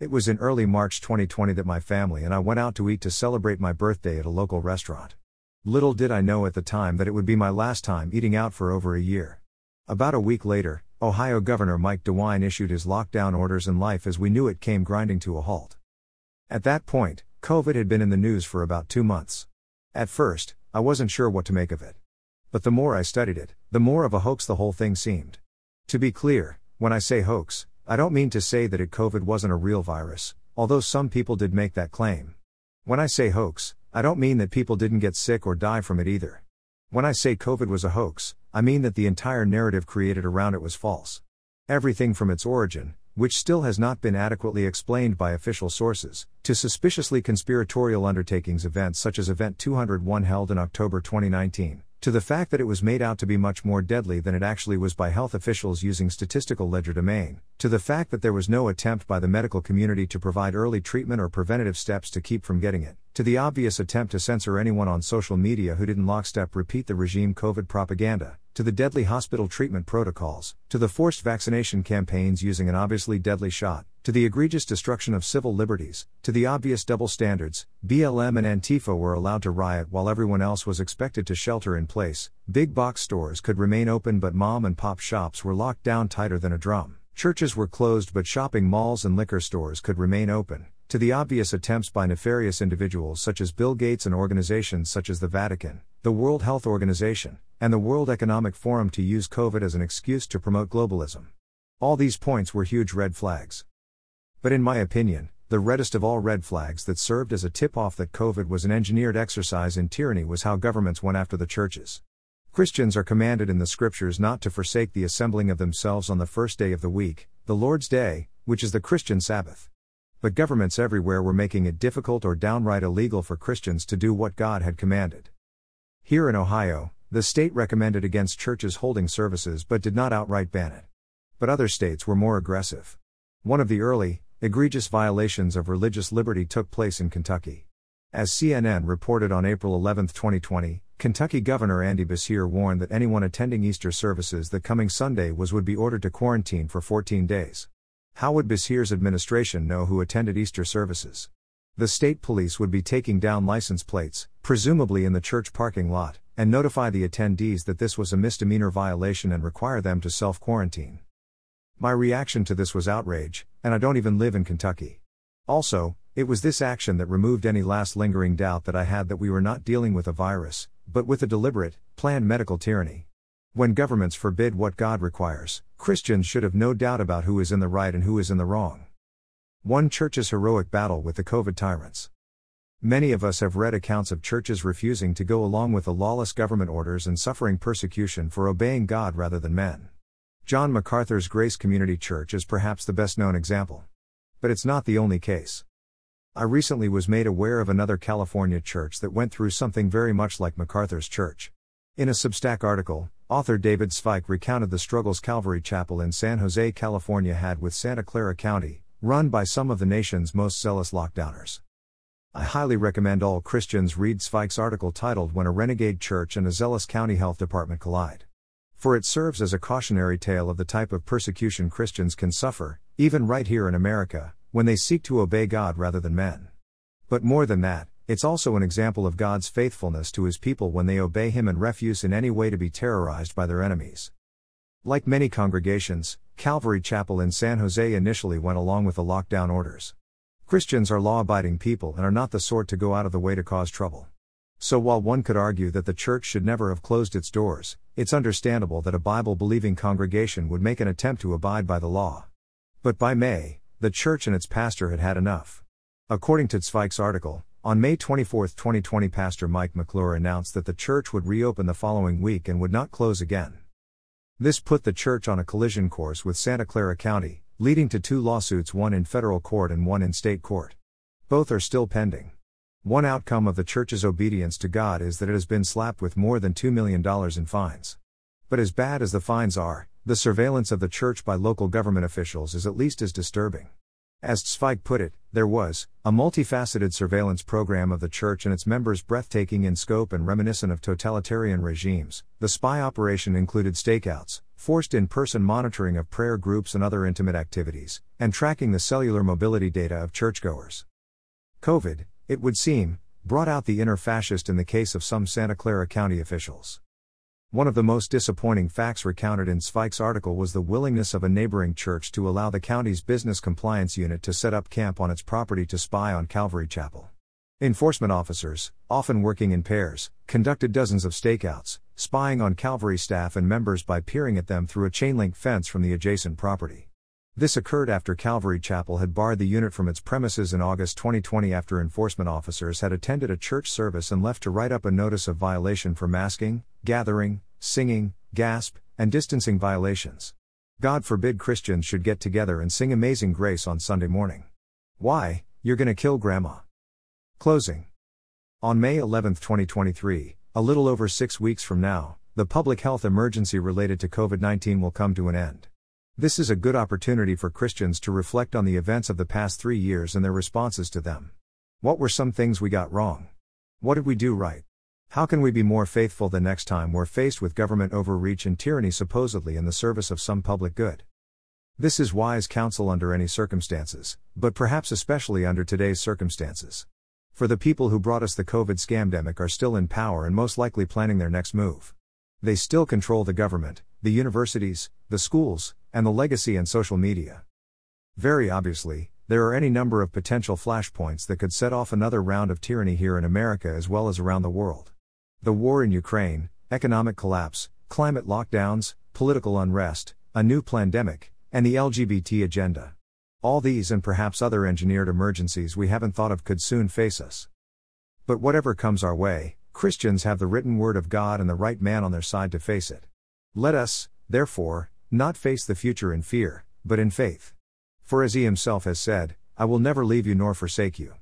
It was in early March 2020 that my family and I went out to eat to celebrate my birthday at a local restaurant. Little did I know at the time that it would be my last time eating out for over a year. About a week later, Ohio Governor Mike DeWine issued his lockdown orders and life as we knew it came grinding to a halt. At that point, COVID had been in the news for about two months. At first, I wasn't sure what to make of it. But the more I studied it, the more of a hoax the whole thing seemed. To be clear, when I say hoax, I don't mean to say that it COVID wasn't a real virus, although some people did make that claim. When I say hoax, I don't mean that people didn't get sick or die from it either. When I say COVID was a hoax, I mean that the entire narrative created around it was false. Everything from its origin, which still has not been adequately explained by official sources, to suspiciously conspiratorial undertakings events such as Event 201 held in October 2019, to the fact that it was made out to be much more deadly than it actually was by health officials using statistical legerdemain, to the fact that there was no attempt by the medical community to provide early treatment or preventative steps to keep from getting it, to the obvious attempt to censor anyone on social media who didn't lockstep repeat the regime COVID propaganda, to the deadly hospital treatment protocols, to the forced vaccination campaigns using an obviously deadly shot, to the egregious destruction of civil liberties, to the obvious double standards, BLM and Antifa were allowed to riot while everyone else was expected to shelter in place, big box stores could remain open but mom and pop shops were locked down tighter than a drum, churches were closed but shopping malls and liquor stores could remain open, to the obvious attempts by nefarious individuals such as Bill Gates and organizations such as the Vatican, the World Health Organization, and the World Economic Forum to use COVID as an excuse to promote globalism. All these points were huge red flags. But in my opinion, the reddest of all red flags that served as a tip off that COVID was an engineered exercise in tyranny was how governments went after the churches. Christians are commanded in the scriptures not to forsake the assembling of themselves on the first day of the week, the Lord's Day, which is the Christian Sabbath. But governments everywhere were making it difficult or downright illegal for Christians to do what God had commanded. Here in Ohio, the state recommended against churches holding services but did not outright ban it. But other states were more aggressive. One of the early, egregious violations of religious liberty took place in Kentucky. As CNN reported on April 11, 2020, Kentucky Governor Andy Beshear warned that anyone attending Easter services the coming Sunday was would be ordered to quarantine for 14 days. How would Beshear's administration know who attended Easter services? The state police would be taking down license plates, presumably in the church parking lot, and notify the attendees that this was a misdemeanor violation and require them to self quarantine. My reaction to this was outrage, and I don't even live in Kentucky. Also, it was this action that removed any last lingering doubt that I had that we were not dealing with a virus, but with a deliberate, planned medical tyranny. When governments forbid what God requires, Christians should have no doubt about who is in the right and who is in the wrong. One church's heroic battle with the COVID tyrants. Many of us have read accounts of churches refusing to go along with the lawless government orders and suffering persecution for obeying God rather than men. John MacArthur's Grace Community Church is perhaps the best known example. But it's not the only case. I recently was made aware of another California church that went through something very much like MacArthur's church. In a Substack article, author David Zweig recounted the struggles Calvary Chapel in San Jose, California had with Santa Clara County, run by some of the nation's most zealous lockdowners. I highly recommend all Christians read Zweig's article titled When a Renegade Church and a Zealous County Health Department Collide for it serves as a cautionary tale of the type of persecution Christians can suffer, even right here in America, when they seek to obey God rather than men. But more than that, it's also an example of God's faithfulness to his people when they obey him and refuse in any way to be terrorized by their enemies. Like many congregations, Calvary Chapel in San Jose initially went along with the lockdown orders. Christians are law abiding people and are not the sort to go out of the way to cause trouble. So while one could argue that the church should never have closed its doors, it's understandable that a Bible believing congregation would make an attempt to abide by the law. But by May, the church and its pastor had had enough. According to Zweig's article, on May 24, 2020, Pastor Mike McClure announced that the church would reopen the following week and would not close again. This put the church on a collision course with Santa Clara County, leading to two lawsuits one in federal court and one in state court. Both are still pending. One outcome of the church's obedience to God is that it has been slapped with more than $2 million in fines. But as bad as the fines are, the surveillance of the church by local government officials is at least as disturbing. As Zweig put it, There was a multifaceted surveillance program of the church and its members, breathtaking in scope and reminiscent of totalitarian regimes. The spy operation included stakeouts, forced in person monitoring of prayer groups and other intimate activities, and tracking the cellular mobility data of churchgoers. COVID, it would seem, brought out the inner fascist in the case of some Santa Clara County officials. One of the most disappointing facts recounted in Zweig's article was the willingness of a neighboring church to allow the county's business compliance unit to set up camp on its property to spy on Calvary Chapel. Enforcement officers, often working in pairs, conducted dozens of stakeouts, spying on Calvary staff and members by peering at them through a chain link fence from the adjacent property. This occurred after Calvary Chapel had barred the unit from its premises in August 2020 after enforcement officers had attended a church service and left to write up a notice of violation for masking, gathering, singing, gasp, and distancing violations. God forbid Christians should get together and sing Amazing Grace on Sunday morning. Why, you're gonna kill Grandma. Closing. On May 11, 2023, a little over six weeks from now, the public health emergency related to COVID 19 will come to an end. This is a good opportunity for Christians to reflect on the events of the past three years and their responses to them. What were some things we got wrong? What did we do right? How can we be more faithful the next time we're faced with government overreach and tyranny supposedly in the service of some public good? This is wise counsel under any circumstances, but perhaps especially under today's circumstances. For the people who brought us the COVID scamdemic are still in power and most likely planning their next move. They still control the government, the universities, the schools, and the legacy and social media. Very obviously, there are any number of potential flashpoints that could set off another round of tyranny here in America as well as around the world. The war in Ukraine, economic collapse, climate lockdowns, political unrest, a new pandemic, and the LGBT agenda. All these and perhaps other engineered emergencies we haven't thought of could soon face us. But whatever comes our way, Christians have the written word of God and the right man on their side to face it. Let us, therefore, not face the future in fear, but in faith. For as he himself has said, I will never leave you nor forsake you.